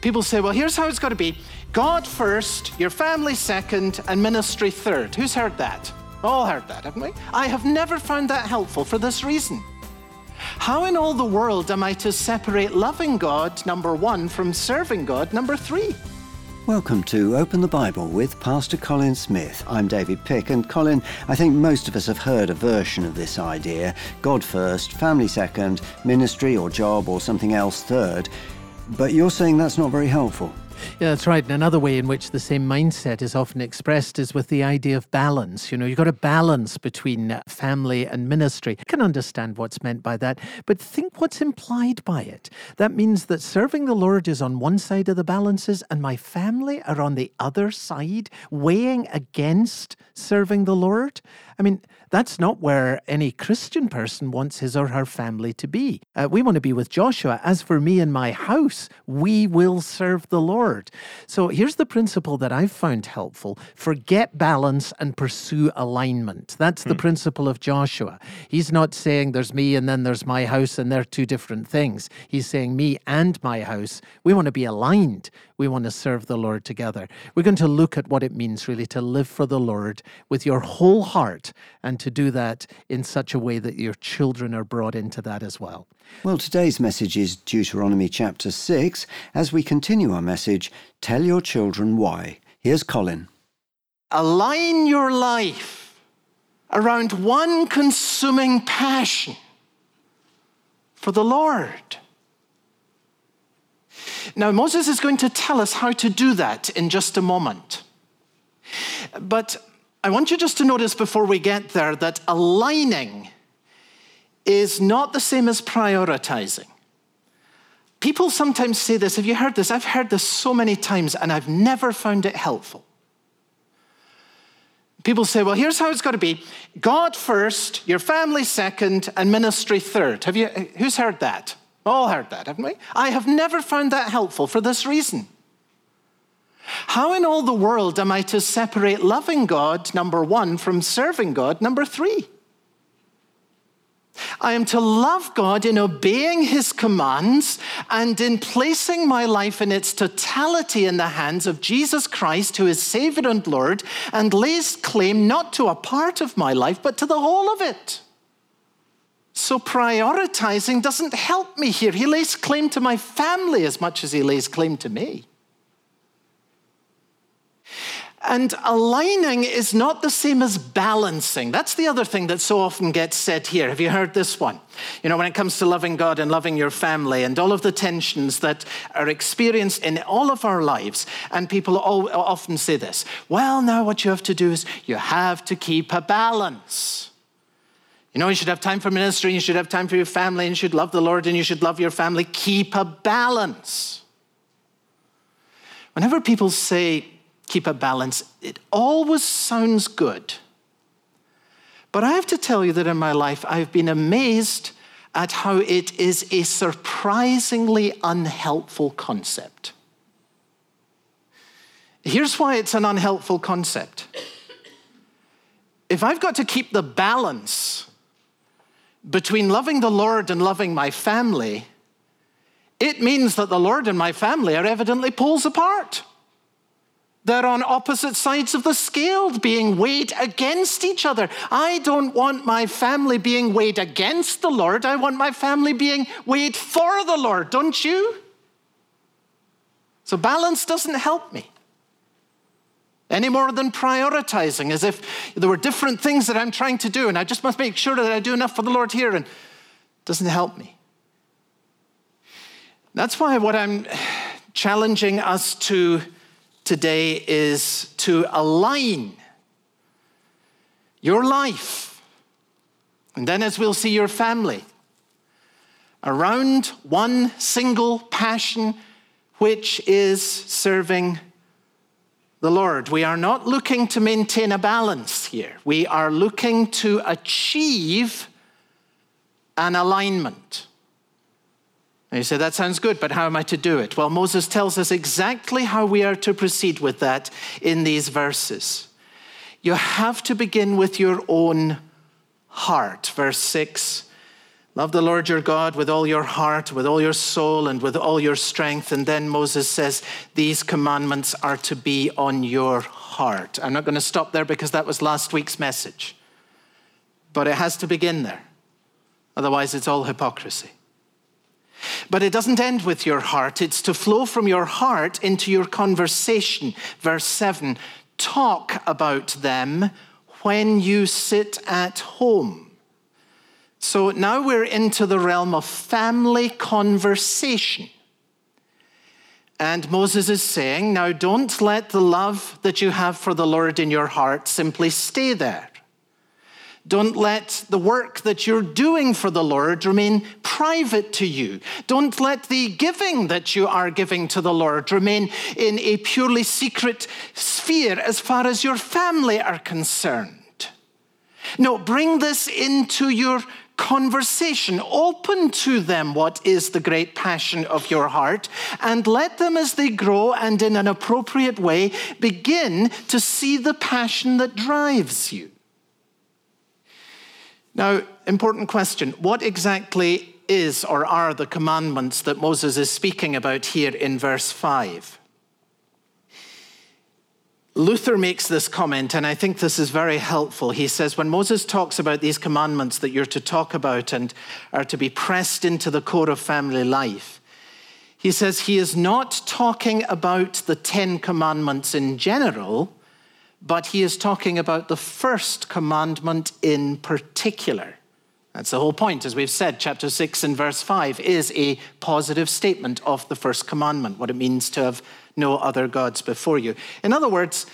People say, well, here's how it's got to be God first, your family second, and ministry third. Who's heard that? All heard that, haven't we? I have never found that helpful for this reason. How in all the world am I to separate loving God, number one, from serving God, number three? Welcome to Open the Bible with Pastor Colin Smith. I'm David Pick, and Colin, I think most of us have heard a version of this idea God first, family second, ministry or job or something else third. But you're saying that's not very helpful. Yeah, that's right. And another way in which the same mindset is often expressed is with the idea of balance. You know, you've got a balance between family and ministry. I can understand what's meant by that, but think what's implied by it. That means that serving the Lord is on one side of the balances and my family are on the other side, weighing against serving the Lord. I mean, that's not where any Christian person wants his or her family to be. Uh, we want to be with Joshua. As for me and my house, we will serve the Lord. So here's the principle that I've found helpful forget balance and pursue alignment. That's the mm. principle of Joshua. He's not saying there's me and then there's my house and they're two different things. He's saying me and my house, we want to be aligned. We want to serve the Lord together. We're going to look at what it means really to live for the Lord with your whole heart and to do that in such a way that your children are brought into that as well. Well, today's message is Deuteronomy chapter 6. As we continue our message, tell your children why. Here's Colin. Align your life around one consuming passion for the Lord. Now, Moses is going to tell us how to do that in just a moment. But I want you just to notice before we get there that aligning is not the same as prioritizing. People sometimes say this. Have you heard this? I've heard this so many times and I've never found it helpful. People say, well, here's how it's got to be God first, your family second, and ministry third. Have you, who's heard that? All heard that, haven't we? I have never found that helpful for this reason. How in all the world am I to separate loving God, number one, from serving God, number three? I am to love God in obeying his commands and in placing my life in its totality in the hands of Jesus Christ, who is Savior and Lord, and lays claim not to a part of my life, but to the whole of it. So prioritizing doesn't help me here. He lays claim to my family as much as he lays claim to me. And aligning is not the same as balancing. That's the other thing that so often gets said here. Have you heard this one? You know, when it comes to loving God and loving your family and all of the tensions that are experienced in all of our lives. And people often say this well, now what you have to do is you have to keep a balance. You know, you should have time for ministry, you should have time for your family, and you should love the Lord and you should love your family. Keep a balance. Whenever people say, keep a balance. It always sounds good. But I have to tell you that in my life, I've been amazed at how it is a surprisingly unhelpful concept. Here's why it's an unhelpful concept. If I've got to keep the balance between loving the Lord and loving my family, it means that the Lord and my family are evidently poles apart. They're on opposite sides of the scale, being weighed against each other. I don't want my family being weighed against the Lord. I want my family being weighed for the Lord, don't you? So balance doesn't help me any more than prioritizing, as if there were different things that I'm trying to do, and I just must make sure that I do enough for the Lord here, and doesn't help me. That's why what I'm challenging us to today is to align your life, and then as we'll see, your family, around one single passion, which is serving the Lord. We are not looking to maintain a balance here. We are looking to achieve an alignment. And you say, that sounds good, but how am I to do it? Well, Moses tells us exactly how we are to proceed with that in these verses. You have to begin with your own heart. Verse 6 Love the Lord your God with all your heart, with all your soul, and with all your strength. And then Moses says, These commandments are to be on your heart. I'm not going to stop there because that was last week's message. But it has to begin there. Otherwise, it's all hypocrisy. But it doesn't end with your heart, it's to flow from your heart into your conversation. Verse 7 Talk about them when you sit at home so now we're into the realm of family conversation. And Moses is saying, now don't let the love that you have for the Lord in your heart simply stay there. Don't let the work that you're doing for the Lord remain private to you. Don't let the giving that you are giving to the Lord remain in a purely secret sphere as far as your family are concerned. No, bring this into your conversation. Open to them what is the great passion of your heart, and let them, as they grow and in an appropriate way, begin to see the passion that drives you. Now, important question what exactly is or are the commandments that Moses is speaking about here in verse 5? Luther makes this comment, and I think this is very helpful. He says, when Moses talks about these commandments that you're to talk about and are to be pressed into the core of family life, he says he is not talking about the Ten Commandments in general, but he is talking about the first commandment in particular. That's the whole point. As we've said, chapter 6 and verse 5 is a positive statement of the first commandment, what it means to have no other gods before you. In other words,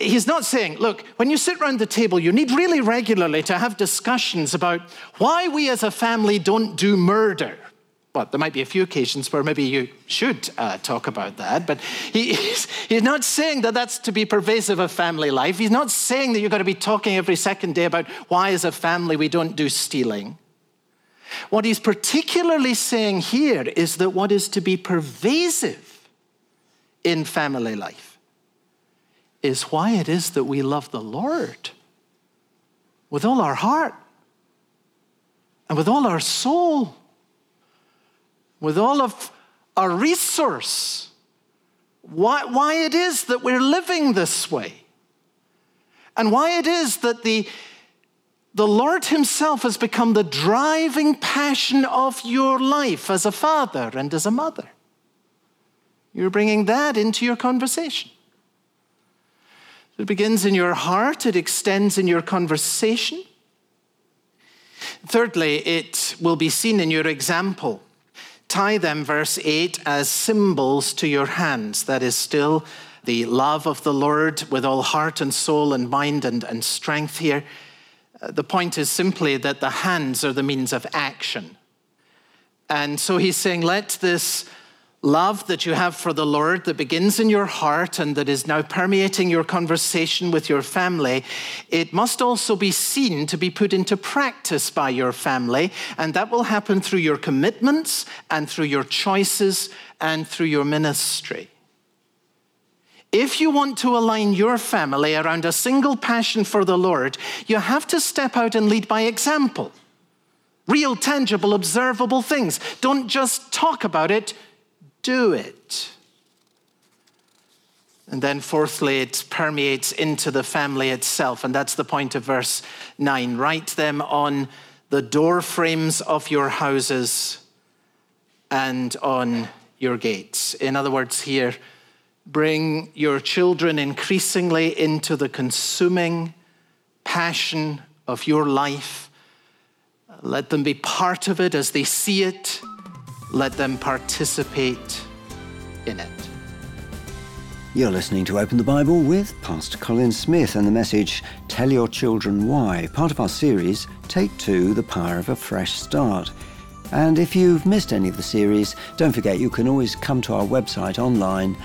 he's not saying, look, when you sit around the table, you need really regularly to have discussions about why we as a family don't do murder. Well, there might be a few occasions where maybe you should uh, talk about that, but he, he's, he's not saying that that's to be pervasive of family life. He's not saying that you've got to be talking every second day about why, as a family, we don't do stealing. What he's particularly saying here is that what is to be pervasive in family life is why it is that we love the Lord with all our heart and with all our soul, with all of our resource. Why, why it is that we're living this way, and why it is that the, the Lord Himself has become the driving passion of your life as a father and as a mother. You're bringing that into your conversation. It begins in your heart, it extends in your conversation. Thirdly, it will be seen in your example. Tie them, verse 8, as symbols to your hands. That is still the love of the Lord with all heart and soul and mind and, and strength here. Uh, the point is simply that the hands are the means of action. And so he's saying, let this love that you have for the Lord that begins in your heart and that is now permeating your conversation with your family, it must also be seen to be put into practice by your family. And that will happen through your commitments and through your choices and through your ministry. If you want to align your family around a single passion for the Lord, you have to step out and lead by example. Real, tangible, observable things. Don't just talk about it, do it. And then, fourthly, it permeates into the family itself. And that's the point of verse 9. Write them on the door frames of your houses and on your gates. In other words, here, bring your children increasingly into the consuming passion of your life. Let them be part of it as they see it let them participate in it. You're listening to Open the Bible with Pastor Colin Smith and the message Tell Your Children Why, part of our series Take Two The Power of a Fresh Start. And if you've missed any of the series, don't forget you can always come to our website online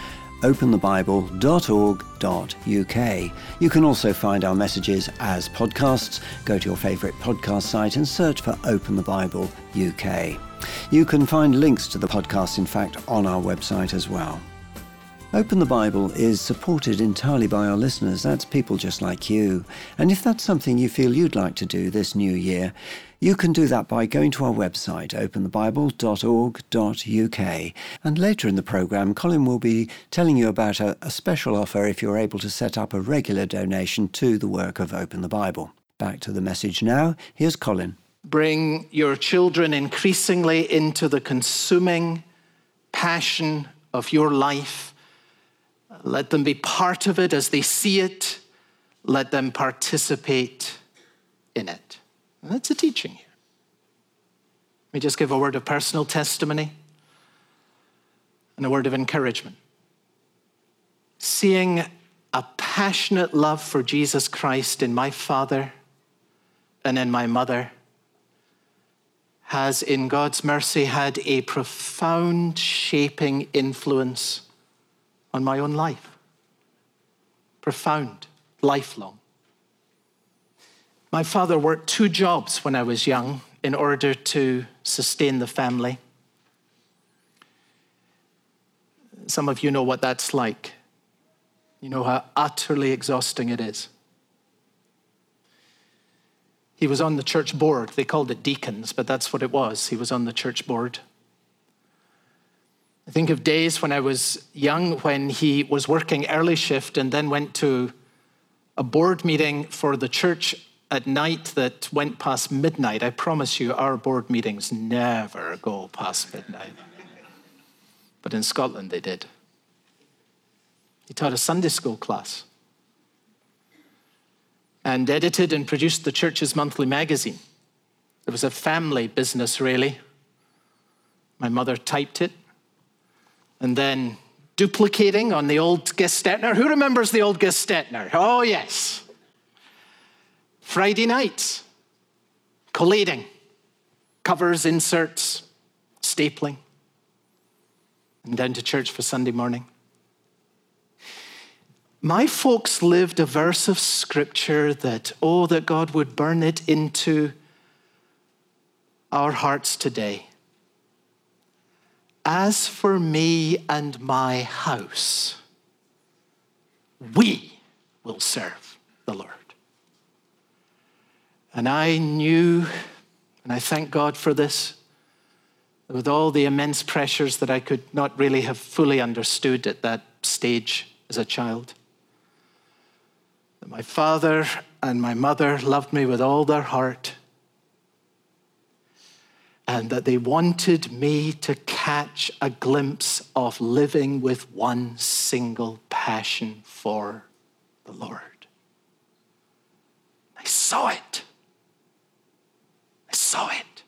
openthebible.org.uk. You can also find our messages as podcasts. Go to your favourite podcast site and search for Open the Bible UK. You can find links to the podcast, in fact, on our website as well. Open the Bible is supported entirely by our listeners. That's people just like you. And if that's something you feel you'd like to do this new year, you can do that by going to our website, openthebible.org.uk. And later in the programme, Colin will be telling you about a, a special offer if you're able to set up a regular donation to the work of Open the Bible. Back to the message now. Here's Colin. Bring your children increasingly into the consuming passion of your life let them be part of it as they see it. Let them participate in it. And that's a teaching here. Let me just give a word of personal testimony and a word of encouragement. Seeing a passionate love for Jesus Christ in my father and in my mother has, in God's mercy, had a profound shaping influence on my own life. Profound, lifelong. My father worked two jobs when I was young in order to sustain the family. Some of you know what that's like. You know how utterly exhausting it is. He was on the church board. They called it deacons, but that's what it was. He was on the church board. I think of days when I was young when he was working early shift and then went to a board meeting for the church at night that went past midnight. I promise you, our board meetings never go past midnight. But in Scotland, they did. He taught a Sunday school class and edited and produced the church's monthly magazine. It was a family business, really. My mother typed it, and then duplicating on the old Gestetner. Who remembers the old Gestetner? Oh, yes. Friday nights, collating, covers, inserts, stapling, and down to church for Sunday morning. My folks lived a verse of scripture that, oh, that God would burn it into our hearts today. As for me and my house, we will serve the Lord. And I knew, and I thank God for this, with all the immense pressures that I could not really have fully understood at that stage as a child. That my father and my mother loved me with all their heart and that they wanted me to catch a glimpse of living with one single passion for the Lord. I saw it. I saw it.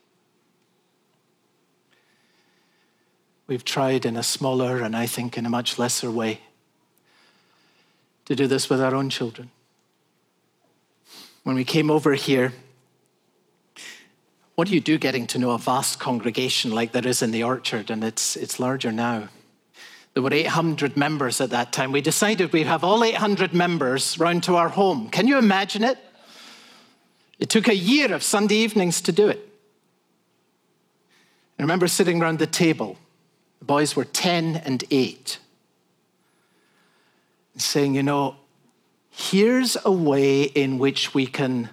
We've tried in a smaller and I think in a much lesser way to do this with our own children. When we came over here, what do you do getting to know a vast congregation like there is in the orchard? And it's, it's larger now. There were 800 members at that time. We decided we'd have all 800 members round to our home. Can you imagine it? It took a year of Sunday evenings to do it. I remember sitting around the table. The boys were 10 and 8. And saying, you know, here's a way in which we can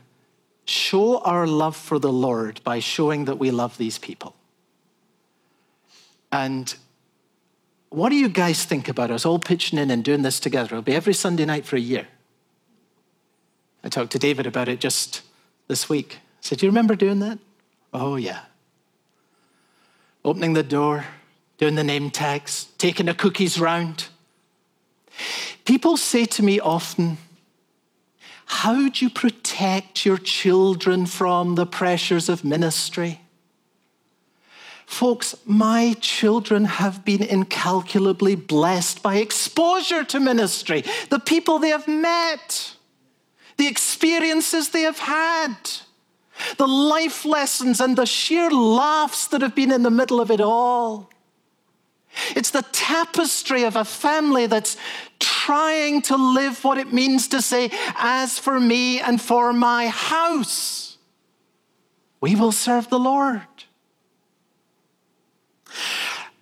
show our love for the Lord by showing that we love these people. And what do you guys think about us all pitching in and doing this together? It'll be every Sunday night for a year. I talked to David about it just this week. I said, Do you remember doing that? Oh, yeah. Opening the door, doing the name tags, taking the cookies round. People say to me often, how do you protect your children from the pressures of ministry? Folks, my children have been incalculably blessed by exposure to ministry, the people they have met, the experiences they have had, the life lessons and the sheer laughs that have been in the middle of it all. It's the tapestry of a family that's trying to live what it means to say, As for me and for my house, we will serve the Lord.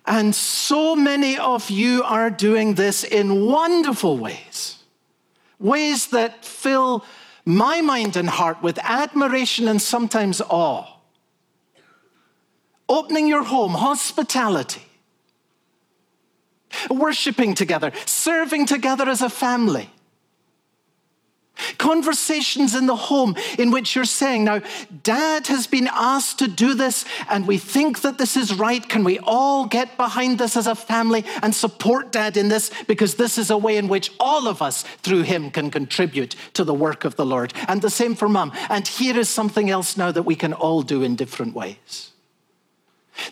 And so many of you are doing this in wonderful ways, ways that fill my mind and heart with admiration and sometimes awe. Opening your home, hospitality, worshiping together, serving together as a family. Conversations in the home in which you're saying, Now, dad has been asked to do this, and we think that this is right. Can we all get behind this as a family and support dad in this? Because this is a way in which all of us, through him, can contribute to the work of the Lord. And the same for mom. And here is something else now that we can all do in different ways.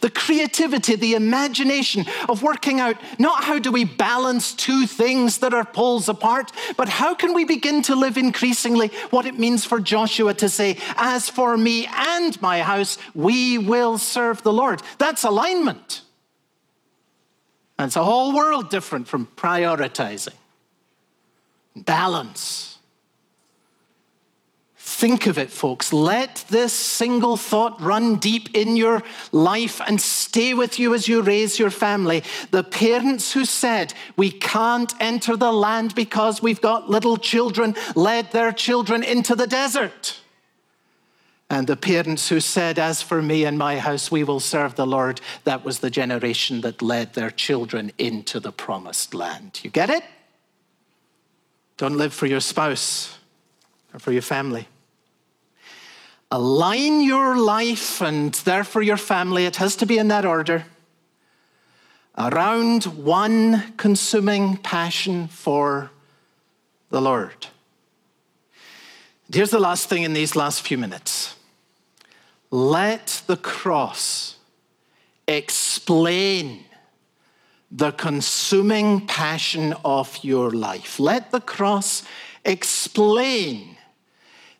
The creativity, the imagination of working out not how do we balance two things that are poles apart, but how can we begin to live increasingly what it means for Joshua to say, As for me and my house, we will serve the Lord. That's alignment. And it's a whole world different from prioritizing. Balance. Think of it, folks. Let this single thought run deep in your life and stay with you as you raise your family. The parents who said, We can't enter the land because we've got little children, led their children into the desert. And the parents who said, As for me and my house, we will serve the Lord, that was the generation that led their children into the promised land. You get it? Don't live for your spouse or for your family align your life and therefore your family, it has to be in that order, around one consuming passion for the Lord. And here's the last thing in these last few minutes let the cross explain the consuming passion of your life. Let the cross explain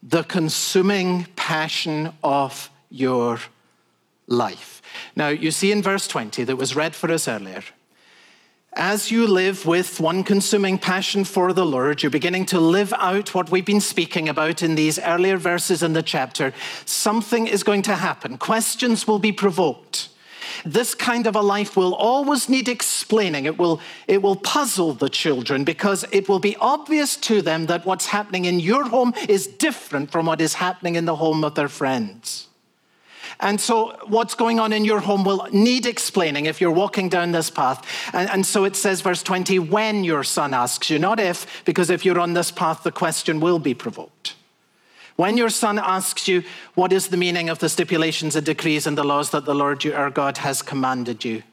the consuming passion of your life. Now, you see in verse 20 that was read for us earlier, as you live with one consuming passion for the Lord, you're beginning to live out what we've been speaking about in these earlier verses in the chapter. Something is going to happen. Questions will be provoked. This kind of a life will always need explaining. It will, it will puzzle the children because it will be obvious to them that what's happening in your home is different from what is happening in the home of their friends. And so, what's going on in your home will need explaining if you're walking down this path. And, and, so it says, verse 20, when your son asks you, not if, because if you're on this path, the question will be provoked. When your son asks you, What is the meaning of the stipulations and decrees and the laws that the Lord our God has commanded you?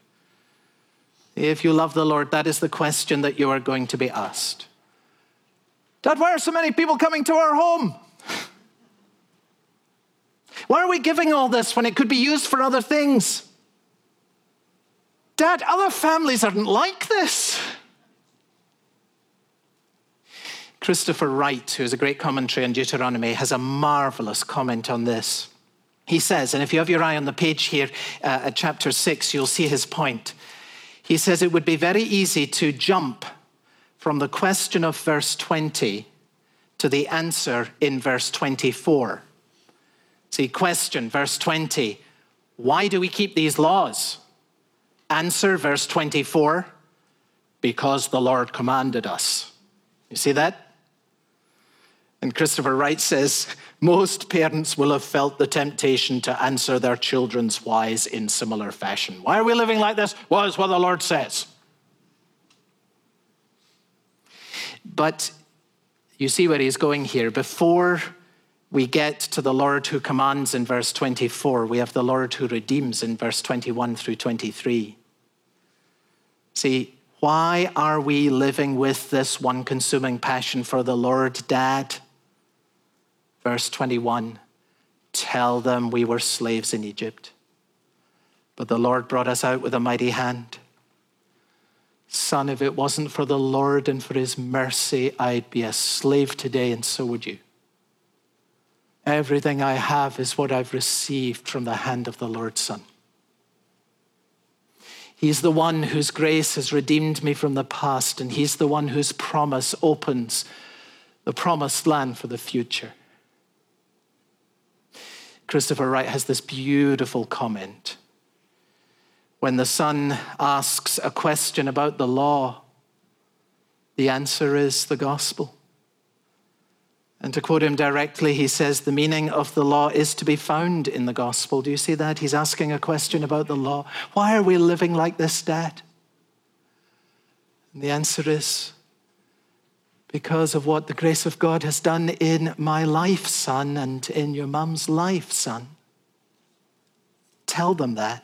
If you love the Lord, that is the question that you are going to be asked. Dad, why are so many people coming to our home? Why are we giving all this when it could be used for other things? Dad, other families aren't like this. Christopher Wright, who is a great commentary on Deuteronomy, has a marvelous comment on this. He says, and if you have your eye on the page here uh, at chapter 6, you'll see his point. He says it would be very easy to jump from the question of verse 20 to the answer in verse 24. See, question, verse 20 Why do we keep these laws? Answer, verse 24 Because the Lord commanded us. You see that? And Christopher Wright says most parents will have felt the temptation to answer their children's whys in similar fashion. Why are we living like this? Well, it's what the Lord says. But you see where he's going here. Before we get to the Lord who commands in verse 24, we have the Lord who redeems in verse 21 through 23. See, why are we living with this one consuming passion for the Lord, Dad? Verse 21 Tell them we were slaves in Egypt, but the Lord brought us out with a mighty hand. Son, if it wasn't for the Lord and for his mercy, I'd be a slave today, and so would you. Everything I have is what I've received from the hand of the Lord, Son. He's the one whose grace has redeemed me from the past, and He's the one whose promise opens the promised land for the future. Christopher Wright has this beautiful comment. When the son asks a question about the law, the answer is the gospel. And to quote him directly, he says, The meaning of the law is to be found in the gospel. Do you see that? He's asking a question about the law. Why are we living like this, Dad? And the answer is because of what the grace of God has done in my life, son, and in your mum's life, son. Tell them that.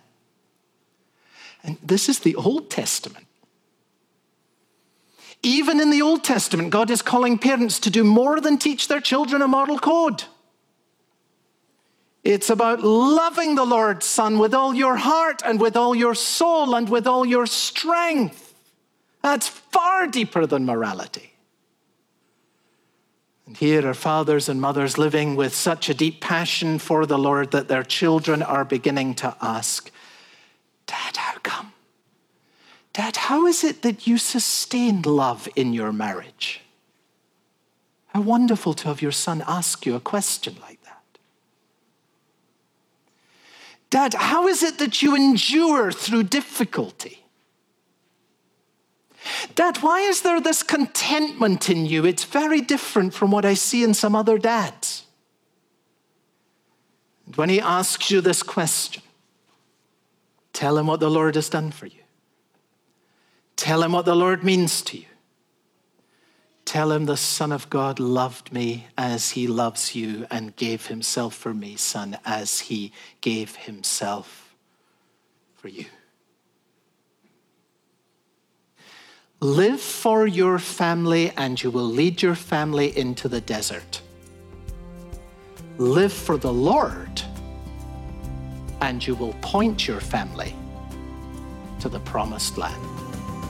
And this is the Old Testament. Even in the Old Testament, God is calling parents to do more than teach their children a moral code. It's about loving the Lord, son, with all your heart and with all your soul and with all your strength. That's far deeper than morality. Here are fathers and mothers living with such a deep passion for the Lord that their children are beginning to ask, Dad, how come? Dad, how is it that you sustained love in your marriage? How wonderful to have your son ask you a question like that. Dad, how is it that you endure through difficulty? Dad, why is there this contentment in you? It's very different from what I see in some other dads. And when he asks you this question, tell him what the Lord has done for you. Tell him what the Lord means to you. Tell him the Son of God loved me as he loves you and gave himself for me, son, as he gave himself for you. Live for your family and you will lead your family into the desert. Live for the Lord and you will point your family to the promised land.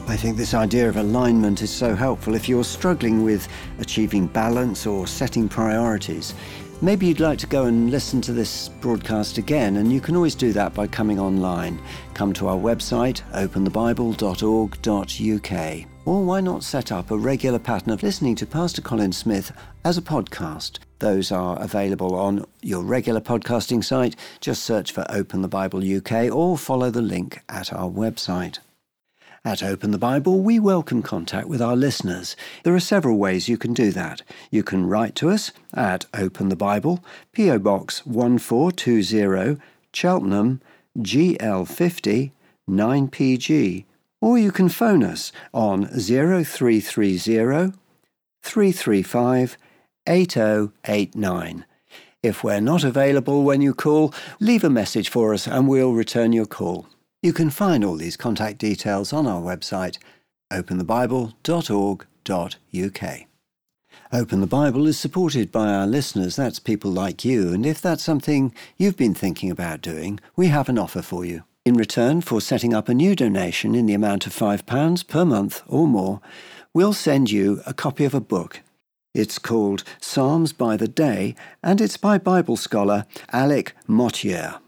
I think this idea of alignment is so helpful if you're struggling with achieving balance or setting priorities. Maybe you'd like to go and listen to this broadcast again, and you can always do that by coming online. Come to our website, openthebible.org.uk. Or why not set up a regular pattern of listening to Pastor Colin Smith as a podcast? Those are available on your regular podcasting site. Just search for Open the Bible UK or follow the link at our website. At Open the Bible, we welcome contact with our listeners. There are several ways you can do that. You can write to us at Open the Bible, P.O. Box 1420, Cheltenham, GL50 9PG, or you can phone us on 0330 335 8089. If we're not available when you call, leave a message for us and we'll return your call. You can find all these contact details on our website, openthebible.org.uk. Open the Bible is supported by our listeners, that's people like you, and if that's something you've been thinking about doing, we have an offer for you. In return for setting up a new donation in the amount of £5 per month or more, we'll send you a copy of a book. It's called Psalms by the Day, and it's by Bible scholar Alec Motyer.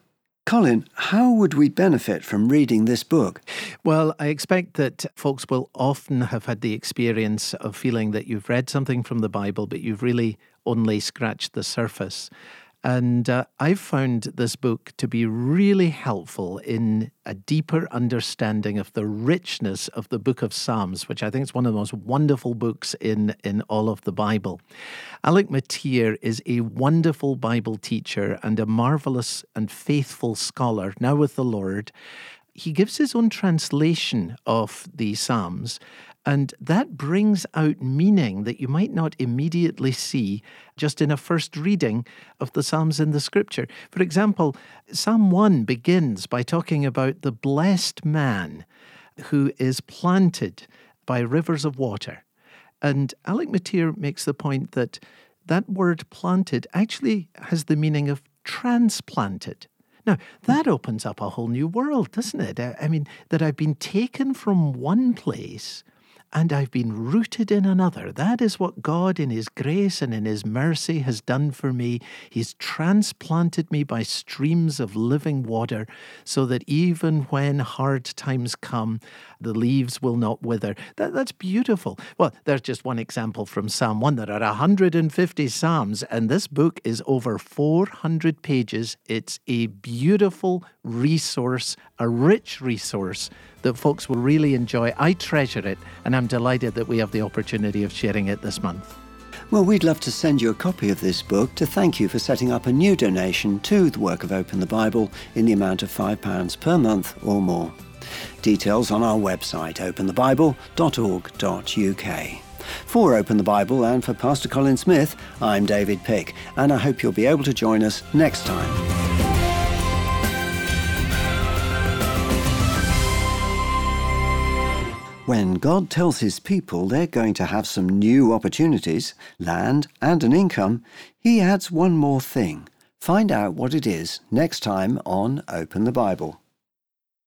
Colin, how would we benefit from reading this book? Well, I expect that folks will often have had the experience of feeling that you've read something from the Bible, but you've really only scratched the surface. And uh, I've found this book to be really helpful in a deeper understanding of the richness of the book of Psalms, which I think is one of the most wonderful books in, in all of the Bible. Alec Motyer is a wonderful Bible teacher and a marvelous and faithful scholar, now with the Lord he gives his own translation of the Psalms, and that brings out meaning that you might not immediately see just in a first reading of the Psalms in the scripture. For example, Psalm 1 begins by talking about the blessed man who is planted by rivers of water. And Alec Motyer makes the point that that word planted actually has the meaning of transplanted. Now, that opens up a whole new world, doesn't it? I mean, that I've been taken from one place and I've been rooted in another. That is what God, in His grace and in His mercy, has done for me. He's transplanted me by streams of living water so that even when hard times come, the leaves will not wither. That, that's beautiful. Well, there's just one example from Psalm 1. There are 150 Psalms, and this book is over 400 pages. It's a beautiful resource a rich resource that folks will really enjoy. I treasure it, and I'm delighted that we have the opportunity of sharing it this month. Well, we'd love to send you a copy of this book to thank you for setting up a new donation to the work of Open the Bible in the amount of £5 per month or more. Details on our website, openthebible.org.uk. For Open the Bible and for Pastor Colin Smith, I'm David Pick, and I hope you'll be able to join us next time. When God tells his people they're going to have some new opportunities, land, and an income, he adds one more thing. Find out what it is next time on Open the Bible.